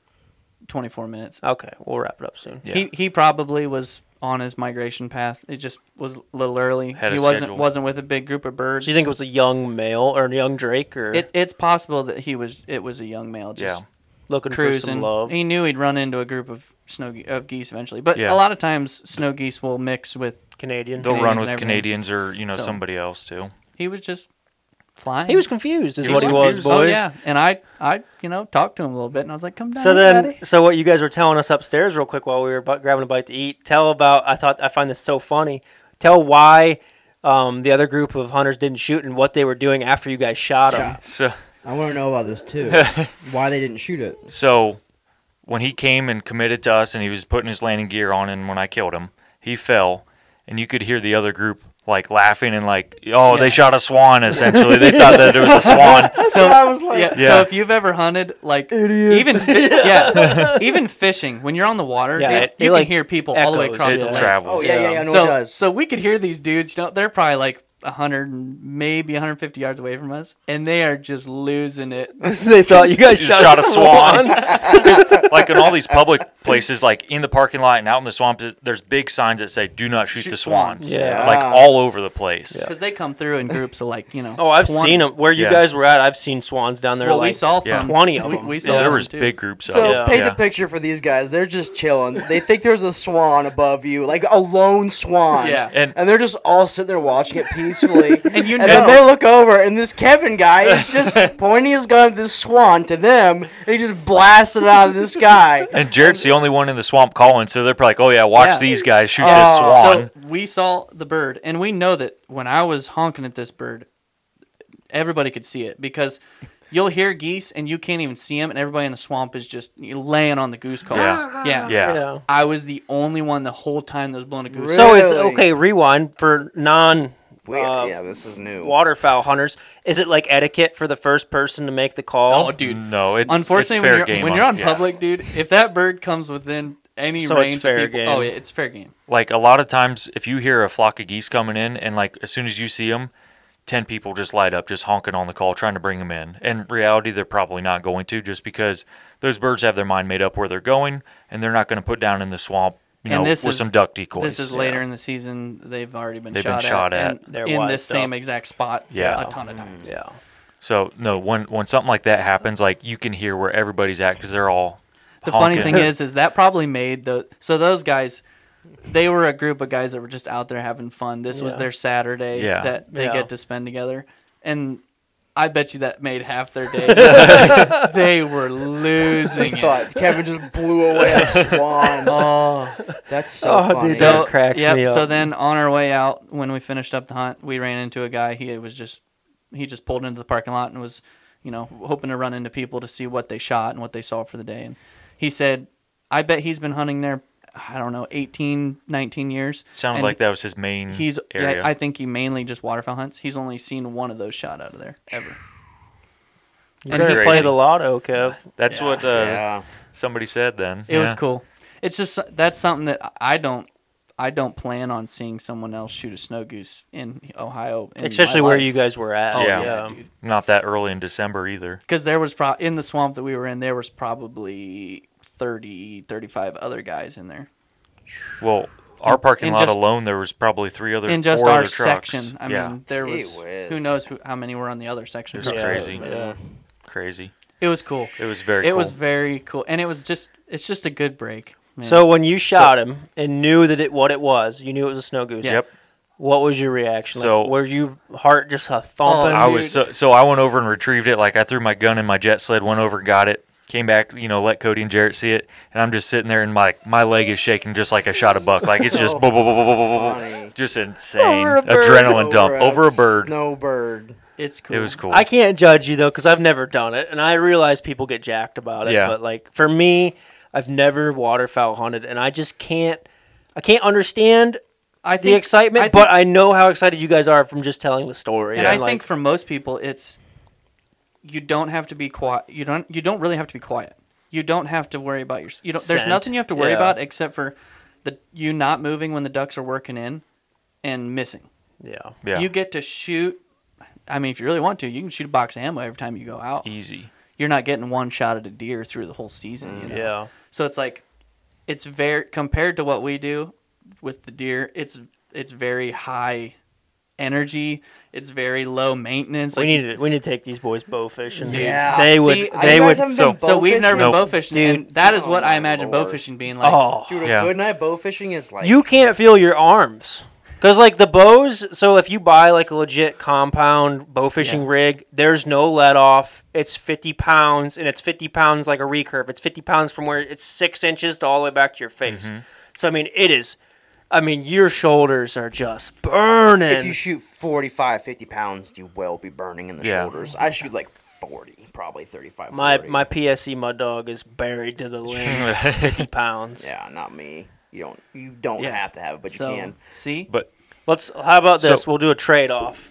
S2: 24 minutes.
S3: Okay, we'll wrap it up soon.
S1: Yeah.
S2: He he probably was on his migration path. It just was a little early.
S1: Had
S2: he wasn't
S1: schedule.
S2: wasn't with a big group of birds.
S3: Do you think it was a young male or a young Drake or
S2: it, it's possible that he was it was a young male just
S1: Yeah.
S3: looking for
S2: cruising.
S3: some love?
S2: He knew he'd run into a group of snow ge- of geese eventually. But
S1: Yeah.
S2: a lot of times snow geese will mix with
S3: Canadian.
S1: They'll run with. Canadians or you know
S2: So-
S1: somebody else too.
S2: he was just flying.
S3: He was confused, is
S1: He
S3: what
S1: was
S3: he was,
S1: confused.
S3: boys.
S2: Oh yeah, and I, I, you know, talked to him a little bit, and I was like, "Come down."
S3: So then,
S2: buddy."
S3: so what you guys were telling us upstairs, real quick, while we were bu- grabbing a bite to eat. Tell about. I thought I find this so funny. Tell why um, the other group of hunters didn't shoot and what they were doing after you guys shot them.
S4: Yeah.
S1: So
S4: I want to know about this too. Why they didn't shoot it?
S1: so when he came and committed to us and he was putting his landing gear on and when I killed him, he fell and you could hear the other group like laughing and like, oh,
S2: Yeah.
S1: they shot a swan essentially. they thought that it was a swan.
S2: so
S4: I was like,
S2: yeah,
S1: Yeah.
S2: So if you've ever hunted, like even fi- yeah, even fishing when you're on the water,
S3: Yeah,
S2: it-
S3: it-
S2: you
S3: it,
S2: can
S3: like,
S2: hear people all the way across
S1: It
S2: the
S3: yeah.
S2: lake.
S1: travels.
S4: Oh yeah, yeah, yeah. I know
S2: so
S4: it does.
S2: so we could hear these dudes. You know, they're probably like hundred, maybe 150 yards away from us, and they are just losing it.
S3: They thought you guys
S1: You
S3: shot,
S1: shot
S3: a
S1: a
S3: swan.
S1: swan. like in all these public places, like in the parking lot and out in the swamp, there's big signs that say "Do not shoot,
S2: Shoot
S1: the swans."
S2: swans.
S3: Yeah.
S1: like all over the place.
S2: Because they come through in groups of like you know.
S3: oh, I've
S2: 20.
S3: seen them. Where you
S1: Yeah.
S3: guys were at, I've seen swans down there.
S2: Well,
S3: like
S2: we saw some.
S3: 20 of them.
S2: we saw
S3: Yeah.
S1: There
S2: some
S1: was
S2: too.
S1: big groups.
S4: So
S1: of
S3: Yeah.
S4: paint
S1: yeah.
S4: the picture for these guys. They're just chilling. They think there's a swan above you, like a lone swan.
S2: Yeah.
S1: And-
S4: and they're just all sitting there watching it peacefully.
S2: And you
S4: and
S2: know-
S4: then they look over, and this Kevin guy is just pointing his gun at this swan to them, and he just blasts it out of the sky.
S1: And Jaret's the only one in the swamp calling, so they're probably like, "Oh yeah, watch
S2: Yeah.
S1: these guys shoot
S4: Oh.
S1: this swan."
S2: So we saw the bird, and we know that when I was honking at this bird, everybody could see it because you'll hear geese and you can't even see them, and everybody in the swamp is just laying on the goose calls.
S1: Yeah.
S2: Ah, yeah.
S1: yeah.
S3: Yeah.
S2: I was the only one the whole time that was blowing a goose.
S4: Really?
S3: So is okay. Rewind for non
S4: Wait,
S3: Uh,
S4: yeah, this is new.
S3: waterfowl hunters. Is it like etiquette for the first person to make the call?
S2: Oh, dude.
S1: No, it's
S2: Unfortunately,
S1: it's fair
S2: when you're
S1: game
S2: when you're on
S1: yeah.
S2: public, dude, if that bird comes within any
S3: So it's
S2: range
S3: fair
S2: of people,
S3: game.
S2: oh yeah, it's fair game.
S1: like a lot of times, if you hear a flock of geese coming in, and like as soon as you see them, ten people just light up, just honking on the call, trying to bring them in. In reality, they're probably not going to, just because those birds have their mind made up where they're going, and they're not going to put down in the swamp, you
S2: And
S1: know,
S2: this
S1: with
S2: is-
S1: some duck decoys.
S2: This is later in the season. They've already been
S1: They've been
S2: shot
S1: shot
S2: at,
S1: at.
S2: and
S3: They're
S2: in
S3: wised
S2: this same exact spot.
S1: Yeah.
S2: a ton of times.
S3: Yeah.
S1: So no, when when something like that happens, like you can hear where everybody's at because they're all.
S2: The funny thing is, is that probably made the so those guys, they were a group of guys that were just out there having fun. This was their Saturday
S1: Yeah.
S2: that they
S3: Yeah.
S2: get to spend together, and I bet you that made half their day. they were losing
S4: I
S2: it.
S4: thought Kevin just blew away a swan.
S2: Oh,
S4: That's so
S3: Oh, dude, that
S2: so
S3: cracks
S2: yep.
S3: me up.
S2: So then on our way out, when we finished up the hunt, we ran into a guy. He was just he just pulled into the parking lot and was, you know, hoping to run into people to see what they shot and what they saw for the day. And he said, I bet he's been hunting there. I don't know, 18, 19 years.
S1: Sounded
S2: And
S1: like that was his main
S2: He's
S1: area.
S2: yeah, I think he mainly just waterfowl hunts. He's only seen one of those shot out of there ever.
S3: You
S2: And
S3: better
S1: he-
S3: play the lotto, Kev.
S1: That's what uh,
S4: yeah.
S1: somebody said then.
S2: It was cool. It's just that's something that I don't I don't plan on seeing someone else shoot a snow goose in Ohio. in
S3: Especially
S2: my
S3: where
S2: life.
S3: you guys were at.
S2: Oh
S1: Yeah.
S2: yeah.
S1: Not that early in December either.
S2: Because there was pro in the swamp that we were in, there was probably 30, 35 other guys in there
S1: Well, our parking
S2: in
S1: lot
S2: just-
S1: alone, there was probably three other,
S2: in just our
S1: other trucks.
S2: section. I
S1: yeah,
S2: mean, there was who knows who, how many were on the other section.
S1: It was
S3: Yeah.
S1: crazy.
S3: Yeah.
S1: crazy.
S2: It was cool.
S1: It was very.
S2: It
S1: cool.
S2: was very cool, and it was just it's just a good break. Man.
S3: So when you shot him and knew that it what it was, you knew it was a snow goose.
S1: Yep.
S3: What was your reaction?
S1: So-
S3: like, were you heart just a thumping?
S1: I was so, so I went over and retrieved it. Like I threw my gun in my jet sled, went over, got it, came back. You know, let Cody and Jaret see it, and I'm just sitting there, and my my leg is shaking just like I shot a buck. Like it's just
S4: So
S1: boom, boom, boom, boom, boom, boom, boom, just insane
S3: Over a bird.
S1: adrenaline dump over a bird.
S4: Snowbird.
S2: it's cool.
S1: It was cool.
S3: I can't judge you though because I've never done it, and I realize people get jacked about it.
S1: Yeah.
S3: But like for me, I've never waterfowl hunted, and I just can't. I can't understand
S2: I
S3: the excitement,
S2: I think-
S3: but I know how excited you guys are from just telling the story.
S2: and I
S3: like,
S2: think for most people, it's you don't have to be quiet. You don't you don't really have to be quiet. You don't have to worry about your. You don't. There's
S3: Scent.
S2: nothing you have to worry
S3: Yeah.
S2: about except for the you not moving when the ducks are working in, and missing.
S3: yeah,
S1: yeah,
S2: You get to shoot. I mean, if you really want to, you can shoot a box of ammo every time you go out.
S1: easy.
S2: You're not getting one shot at a deer through the whole season. You mm, know?
S3: yeah.
S2: So it's like, it's very compared to what we do with the deer. It's it's very high energy. It's very low maintenance.
S3: we
S2: Like,
S3: need to we need to take these boys bow fishing. dude.
S4: Yeah.
S3: they would.
S2: See,
S4: I-
S3: they
S4: you
S3: would.
S4: haven't
S1: so-
S4: been
S2: so we've never been
S1: Nope.
S2: bow fishing,
S3: Dude.
S2: and that is
S4: Oh
S2: what I
S4: my
S2: imagine bow fishing being like.
S3: oh,
S4: Dude, a
S1: Yeah.
S4: good night bow fishing is like
S3: you can't feel your arms. Because like the bows, so if you buy like a legit compound bow fishing
S2: Yeah.
S3: rig, there's no let off. It's 50 pounds, and it's 50 pounds like a recurve. It's 50 pounds from where it's six inches to all the way back to your face. Mm-hmm. So I mean, it is. I mean, your shoulders are just burning.
S4: If you shoot 45, 50 pounds, you will be burning in the
S1: Yeah.
S4: shoulders. I shoot like 40, probably 35.
S3: my
S4: 40.
S3: my PSE Mud Dawg is buried to the limbs, 50 pounds.
S4: Yeah, not me. You don't. You don't
S3: Yeah.
S4: have to have it, but
S2: so
S4: you can.
S2: see,
S1: But
S3: Let's. How about this?
S1: So-
S3: we'll do a trade off.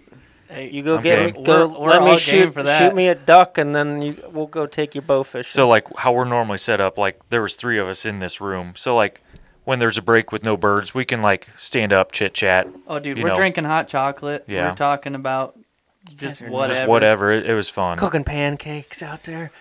S2: hey,
S3: You go
S1: I'm
S3: get
S1: game.
S3: go.
S2: We're- we're
S3: let me shoot
S2: for that.
S3: shoot me a duck, and then you, we'll go take you bow fishing.
S1: so like how we're normally set up, like there was three of us in this room. So like when there's a break with no birds, we can like stand up, chit chat,
S2: oh dude, we're
S1: know.
S2: drinking hot chocolate.
S1: Yeah.
S2: We're talking about just whatever.
S1: just whatever. It, it was fun.
S3: cooking pancakes out there.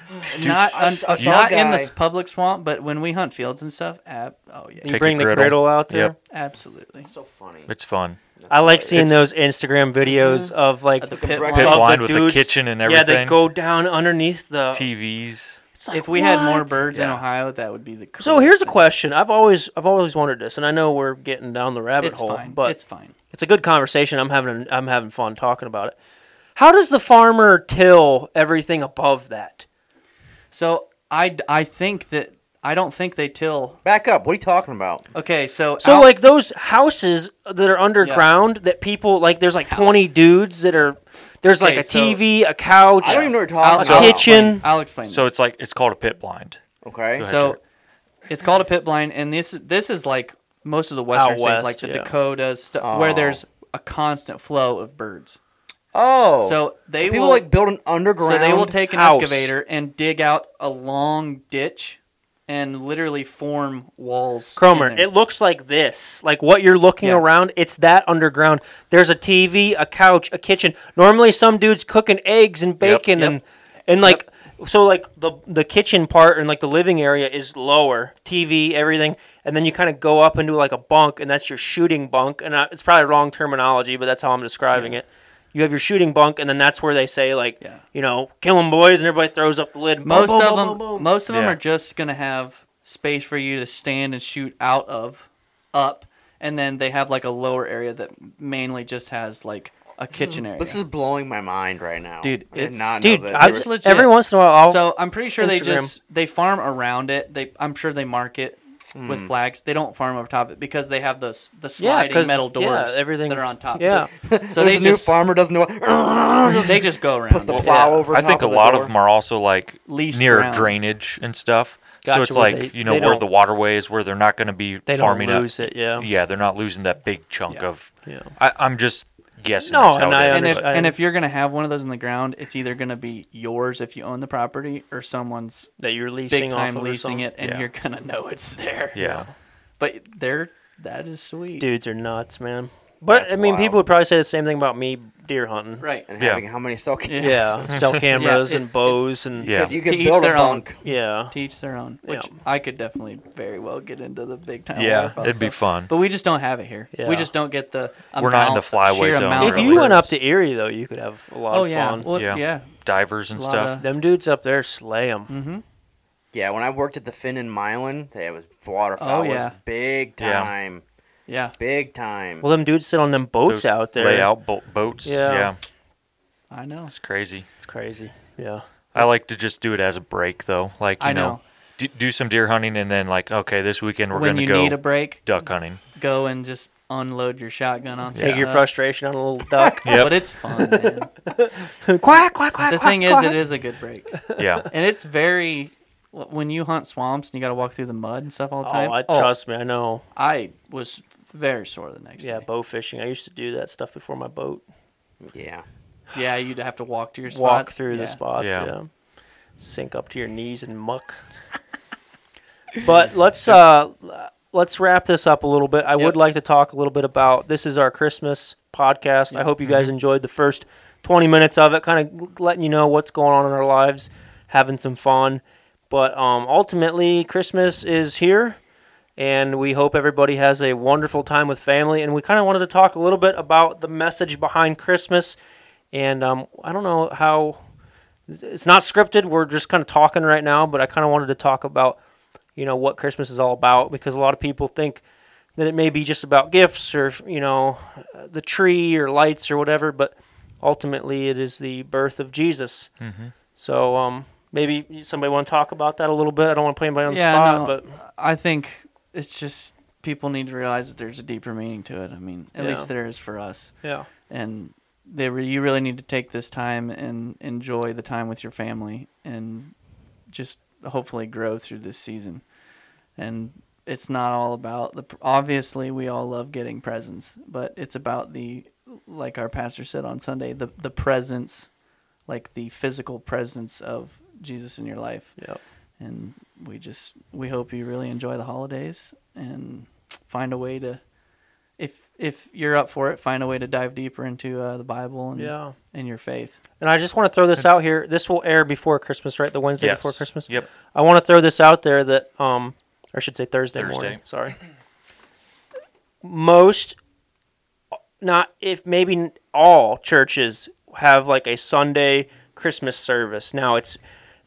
S2: Not
S4: I
S2: un-
S4: s- I a
S2: not in
S4: guy-
S2: this public swamp, but when we hunt fields and stuff, ab- oh yeah,
S3: You
S1: Take
S3: bring the
S1: griddle.
S3: griddle out there.
S1: Yep.
S2: absolutely.
S4: So funny.
S1: It's fun.
S3: I like seeing
S1: It's-
S3: those Instagram videos of like
S2: At the
S4: Pit
S2: pit
S4: blind.
S2: line.
S1: Pit
S3: of
S1: blind
S3: the
S1: with
S3: dudes-
S1: the kitchen and everything.
S3: Yeah, they go down underneath the.
S1: TVs.
S3: It's like,
S2: If we had more
S3: what?
S2: birds in Ohio, that would be the.
S3: So
S2: coolest
S3: here's a question. I've always I've always wondered this, and I know we're getting down the rabbit
S2: It's
S3: hole,
S2: fine.
S3: but
S2: it's fine.
S3: it's a good conversation. I'm having I'm having fun talking about it. How does the farmer till everything above that?
S2: So I, I think that I don't think they till.
S4: Back up. What are you talking about?
S2: Okay, so
S3: So
S2: out-
S3: like those houses that are underground that people like there's like 20 dudes that are there's like
S2: Okay,
S3: a
S2: so-
S3: TV, a couch,
S4: I don't even know what you're talking
S3: a
S2: I'll
S4: about.
S3: kitchen.
S2: Explain, I'll explain.
S1: So
S2: this.
S1: it's like it's called a pit blind.
S4: Okay.
S1: ahead,
S2: So
S1: Jaret.
S2: it's called a pit blind, and this this is like most of the western
S3: Out
S2: states,
S3: west,
S2: like the
S3: yeah.
S2: Dakotas, stu- where
S4: Oh.
S2: there's a constant flow of birds.
S4: Oh.
S2: So they
S4: people
S2: will
S4: like build an underground.
S2: so they will take an
S3: house.
S2: excavator and dig out a long ditch and literally form walls.
S3: Cromer, it looks like this. Like what you're looking
S2: Yeah.
S3: around, it's that underground. There's a TV, a couch, a kitchen. Normally some dudes cooking eggs and bacon
S2: Yep.
S3: and and like so like the the kitchen part and like the living area is lower, TV, everything, and then you kind of go up into like a bunk and that's your shooting bunk and I, it's probably wrong terminology, but that's how I'm describing it. You have your shooting bunk, and then that's where they say like,
S2: Yeah.
S3: you know, kill them boys, and everybody throws up the lid. Boom,
S2: most
S3: boom,
S2: of
S3: boom,
S2: them
S3: boom, boom.
S2: most of them
S1: Yeah.
S2: are just gonna have space for you to stand and shoot out of up and then they have like a lower area that mainly just has like a kitchen area
S4: This is blowing my mind right now,
S2: Dude,
S4: I did
S2: it's-
S4: not
S3: Dude,
S4: know that.
S3: I,
S4: there
S2: It's legit.
S3: every once in a while, I'll,
S2: so i'm pretty sure they just they farm around it they i'm sure they mark it with
S3: mm.
S2: flags they don't farm over top of it because they have those the sliding
S3: 'cause-
S2: metal
S3: yeah,
S2: doors
S3: everything-
S2: that are on top
S3: yeah.
S2: so, so they
S4: a new
S2: just
S4: farmer doesn't know. What,
S2: they just go around
S4: puts the plow
S3: Yeah.
S4: over.
S1: I think a
S4: of
S1: lot
S4: door.
S1: of them are also like
S2: Leased
S1: near
S2: around.
S1: drainage and stuff.
S3: Gotcha,
S1: so it's
S3: where
S1: like
S3: they-
S1: you know where the waterway is, where they're not going to be
S3: they don't
S1: farming up-
S3: lose it. Yeah.
S1: Yeah, they're not losing that big chunk
S2: Yeah.
S1: of.
S3: Yeah.
S1: I, I'm just guessing.
S3: No,
S1: that's how
S3: and
S1: it
S3: I
S1: is,
S2: and if, and if you're gonna have one of those in the ground, it's either gonna be yours if you own the property, or someone's
S3: That you're leasing
S2: big
S3: off
S2: time
S3: of
S2: leasing it, and
S1: Yeah.
S2: you're gonna know it's there.
S1: yeah,
S2: But they're that is sweet.
S3: Dudes are nuts, man. But
S4: That's
S3: I mean,
S4: wild.
S3: people would probably say the same thing about me deer hunting.
S2: Right.
S4: and
S1: Yeah.
S4: having how many cell
S2: Yeah.
S3: Yeah, cell cameras
S2: it-
S3: and bows and
S1: Yeah.
S4: You could
S2: To each
S4: build a
S2: their own.
S4: bunk.
S3: yeah.
S2: To each their own. Which
S3: Yeah.
S2: I could definitely very well get into the big time.
S1: yeah,
S2: waterfowl
S1: it'd be
S2: stuff.
S1: fun.
S2: But we just don't have it here.
S3: Yeah.
S2: We just don't get the.
S1: We're not in the
S2: amount-
S1: flyway
S2: sheer
S1: zone,
S2: amount
S3: If
S2: of
S3: you went up to Erie though, you could have a lot
S2: Oh
S3: of
S2: yeah.
S3: fun.
S2: Well,
S1: Yeah.
S2: yeah.
S1: Divers and
S2: Lot
S1: stuff.
S2: of-
S3: Them dudes up there slay them.
S2: Mm-hmm.
S4: Yeah, when I worked at the Finn in Milan, they was waterfowl
S2: Oh,
S4: was
S2: yeah.
S4: big
S1: Yeah.
S4: time,
S2: Yeah.
S4: big time.
S3: Well, them dudes sit on them boats
S1: Those
S3: out there.
S1: layout bo- boats.
S3: Yeah.
S1: Yeah.
S2: I know.
S1: it's crazy.
S3: It's crazy. Yeah.
S1: I like to just do it as a break though. Like you
S2: I
S1: know,
S2: know.
S1: Do, do some deer hunting and then like okay, this weekend we're
S2: when
S1: gonna
S2: you
S1: go
S2: need a break,
S1: duck hunting.
S2: go and just unload your shotgun on. Some.
S3: Take
S2: some
S3: your
S2: stuff.
S3: frustration on a little duck.
S1: Yep.
S2: But it's fun. Man.
S3: quack quack quack.
S2: the
S3: quack,
S2: thing is,
S3: quack.
S2: it is a good break,
S1: Yeah.
S2: and it's very. When you hunt swamps and you got to walk through the mud and stuff all the oh, time.
S3: Oh, I trust me. I know.
S2: I was very sore the next day.
S3: Yeah,
S2: day.
S3: bow fishing. I used to do that stuff before my boat.
S4: yeah,
S2: Yeah, you'd have to walk to your spots.
S3: Walk through
S2: yeah.
S3: the spots.
S1: Yeah.
S3: Yeah. Sink up to your knees in muck. but let's uh let's wrap this up a little bit. I
S2: Yep.
S3: would like to talk a little bit about this is our Christmas podcast. I hope you guys enjoyed the first 20 minutes of it, kind of letting you know what's going on in our lives, having some fun. But um, ultimately, Christmas is here, and we hope everybody has a wonderful time with family. And we kind of wanted to talk a little bit about the message behind Christmas. And um, I don't know how it's not scripted. We're just kind of talking right now, but I kind of wanted to talk about, you know, what Christmas is all about because a lot of people think that it may be just about gifts or you know the tree or lights or whatever, but ultimately it is the birth of Jesus.
S1: Mm-hmm.
S3: So um, maybe somebody want to talk about that a little bit. I don't want to put anybody on the
S2: Yeah,
S3: spot,
S2: no.
S3: but
S2: I think it's just people need to realize that there's a deeper meaning to it. I mean, at
S3: Yeah.
S2: least there is for us.
S3: yeah,
S2: and they re- you really need to take this time and enjoy the time with your family and just hopefully grow through this season. And it's not all about the obviously we all love getting presents, but it's about the like our pastor said on Sunday, the the presence like the physical presence of Jesus in your life.
S3: yeah.
S2: And we just we hope you really enjoy the holidays and find a way to if if you're up for it, find a way to dive deeper into uh, the Bible and
S3: Yeah.
S2: and your faith.
S3: And I just want to throw this out here. This will air before Christmas, right? The Wednesday
S1: Yes.
S3: before Christmas.
S1: Yep.
S3: I want to throw this out there that, um, or I should say Thursday,
S1: Thursday.
S3: morning. Sorry. Most, not if maybe all churches have like a Sunday Christmas service. Now it's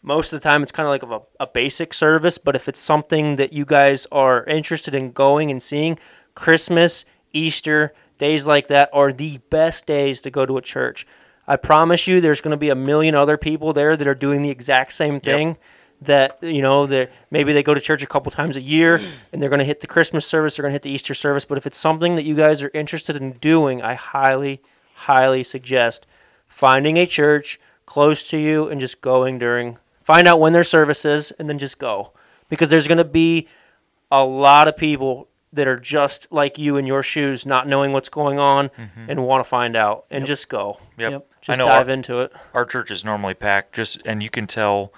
S3: most of the time it's kind of like of a, a basic service, but if it's something that you guys are interested in going and seeing, Christmas, Easter, days like that are the best days to go to a church. I promise you, there's going to be a million other people there that are doing the exact same thing. That you know, that maybe they go to church a couple times a year, and they're going to hit the Christmas service, they're going to hit the Easter service. But if it's something that you guys are interested in doing, I highly, highly suggest finding a church close to you and just going during. Find out when their service is, and then just go, because there's going to be a lot of people that are just like you in your shoes, not knowing what's going on mm-hmm. and want to find out, and just go.
S1: Yep.
S2: Yep.
S3: Just dive
S1: our,
S3: into it.
S1: our church is normally packed, just and you can tell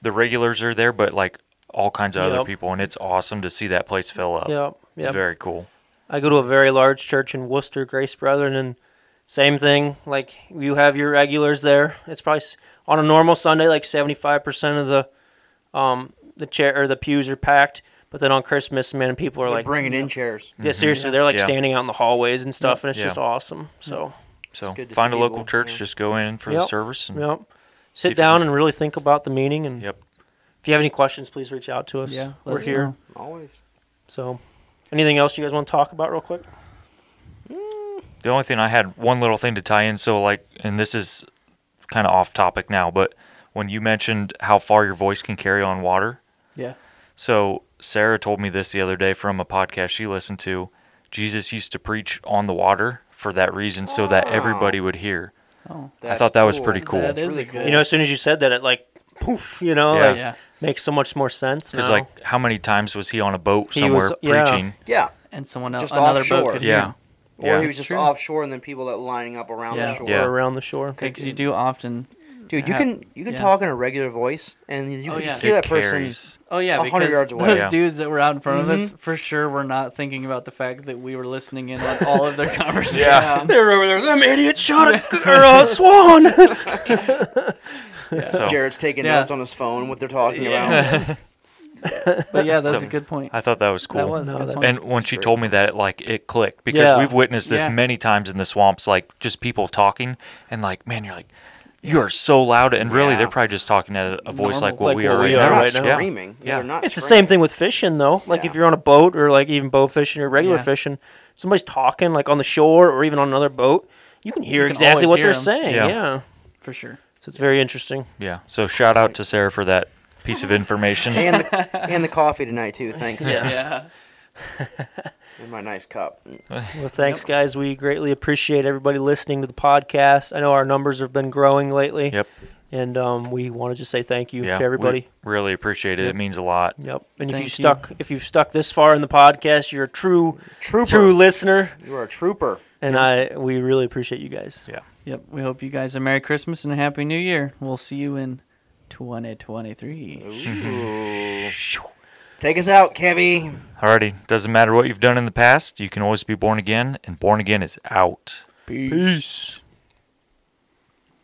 S1: the regulars are there, but like all kinds of other people, and it's awesome to see that place fill up.
S3: Yep.
S1: It's
S3: Yep.
S1: very cool.
S3: I go to a very large church in Wooster, Grace Brethren, and same thing. Like you have your regulars there. It's probably on a normal Sunday, like seventy-five percent of the um the chair or the pews are packed. But then on Christmas, man, people are
S4: They're
S3: like,
S4: bringing in chairs.
S3: yeah, mm-hmm. seriously, they're like
S1: Yeah.
S3: standing out in the hallways and stuff, and it's
S1: Yeah.
S3: just awesome. So, mm.
S1: So
S4: good to
S1: find
S4: see
S1: a local
S4: people,
S1: church,
S4: yeah.
S1: just go in for the
S3: Yep.
S1: service. And,
S3: yep.
S1: See
S3: Sit
S1: if you
S3: down
S1: can-
S3: and really think about the meaning. And
S1: Yep.
S3: if you have any questions, please reach out to us.
S2: Yeah, let
S3: we're
S2: us
S3: here.
S2: know.
S4: Always.
S3: So, anything else you guys want to talk about real quick? Mm.
S1: The only thing I had one little thing to tie in. So like, and this is kind of off topic now, but when you mentioned how far your voice can carry on water,
S2: Yeah.
S1: So Sarah told me this the other day from a podcast she listened to. Jesus used to preach on the water for that reason, so that everybody would hear.
S2: Oh.
S1: I thought that was pretty cool.
S2: That is
S4: really
S2: good-
S4: cool.
S3: You know, as soon as you said that, it like poof, you know,
S1: Yeah.
S3: like
S2: Yeah.
S3: makes so much more sense.
S1: Because
S3: now.
S1: like, how many times was he on a boat somewhere
S3: was- yeah.
S1: preaching?
S4: Yeah.
S2: And someone else,
S4: Just
S2: another
S4: offshore.
S2: boat could
S1: Yeah.
S2: hear.
S4: Or
S1: Yeah.
S4: he was just
S2: true.
S4: offshore, and then people that lining up around
S2: Yeah.
S4: the shore.
S1: Yeah.
S3: or around the shore.
S2: Because you do often.
S4: Dude, you
S2: ha-
S4: can you can
S2: yeah.
S4: talk in a regular voice, and you
S2: Oh,
S4: can
S2: yeah.
S4: hear that
S1: It
S4: person.
S2: Oh yeah,
S4: 100
S2: because
S4: yards away.
S2: those
S1: Yeah.
S2: dudes that were out in front of us,
S4: Mhm.
S2: for sure, were not thinking about the fact that we were listening in on all of their conversations.
S4: Yeah.
S3: They're over there. Them idiots shot a, g- or a swan.
S1: So
S4: Jaret's taking
S2: Yeah.
S4: notes on his phone, what they're talking
S2: Yeah.
S4: about.
S2: But yeah, that's
S1: So-
S2: a good point.
S1: I thought that was cool.
S2: That was.
S3: No,
S2: a good
S3: that's-
S2: point.
S1: and when she told me that, like it clicked because
S3: Yeah.
S1: we've witnessed this
S2: Yeah.
S1: many times in the swamps. Like just people talking, and like, man, you're like, you are so loud, and really,
S4: Yeah.
S1: they're probably just talking at a, a voice
S2: Normal.
S1: like what
S3: Like
S1: we
S3: what
S1: are right
S3: we
S4: They're
S1: now.
S4: not
S3: right now.
S1: Yeah.
S4: screaming.
S1: Yeah.
S4: They're not
S3: it's the same thing with fishing, though. Like if you're on a boat or like even bow fishing or regular
S2: Yeah.
S3: fishing, somebody's talking like on the shore or even on another boat. You can hear
S2: can
S3: exactly what
S2: hear
S3: they're
S2: 'em.
S3: saying.
S1: Yeah.
S3: Yeah.
S2: for sure.
S3: So it's very interesting.
S1: Yeah. So shout out to Sarah for that piece of information.
S4: and the and the coffee tonight too. Thanks.
S3: Yeah.
S2: Yeah.
S4: And my nice cup.
S3: Well, thanks, guys. We greatly appreciate everybody listening to the podcast. I know our numbers have been growing lately.
S1: Yep.
S3: And um, we want to just say thank you
S1: Yeah.
S3: to everybody.
S1: we really appreciate it.
S3: Yep.
S1: It means a lot.
S3: Yep. And if
S2: Thank
S3: you
S2: you.
S3: stuck, if you've stuck this far in the podcast, you're a true,
S4: Trooper.
S3: true listener,
S4: You are a trooper.
S3: and I we really appreciate you guys.
S1: Yeah.
S2: Yep. We hope you guys a Merry Christmas and a Happy New Year. We'll see you in 2023.
S4: Ooh. Take us out, Kevy.
S1: Alrighty. Doesn't matter what you've done in the past. You can always be born again, and born again is out.
S3: Peace.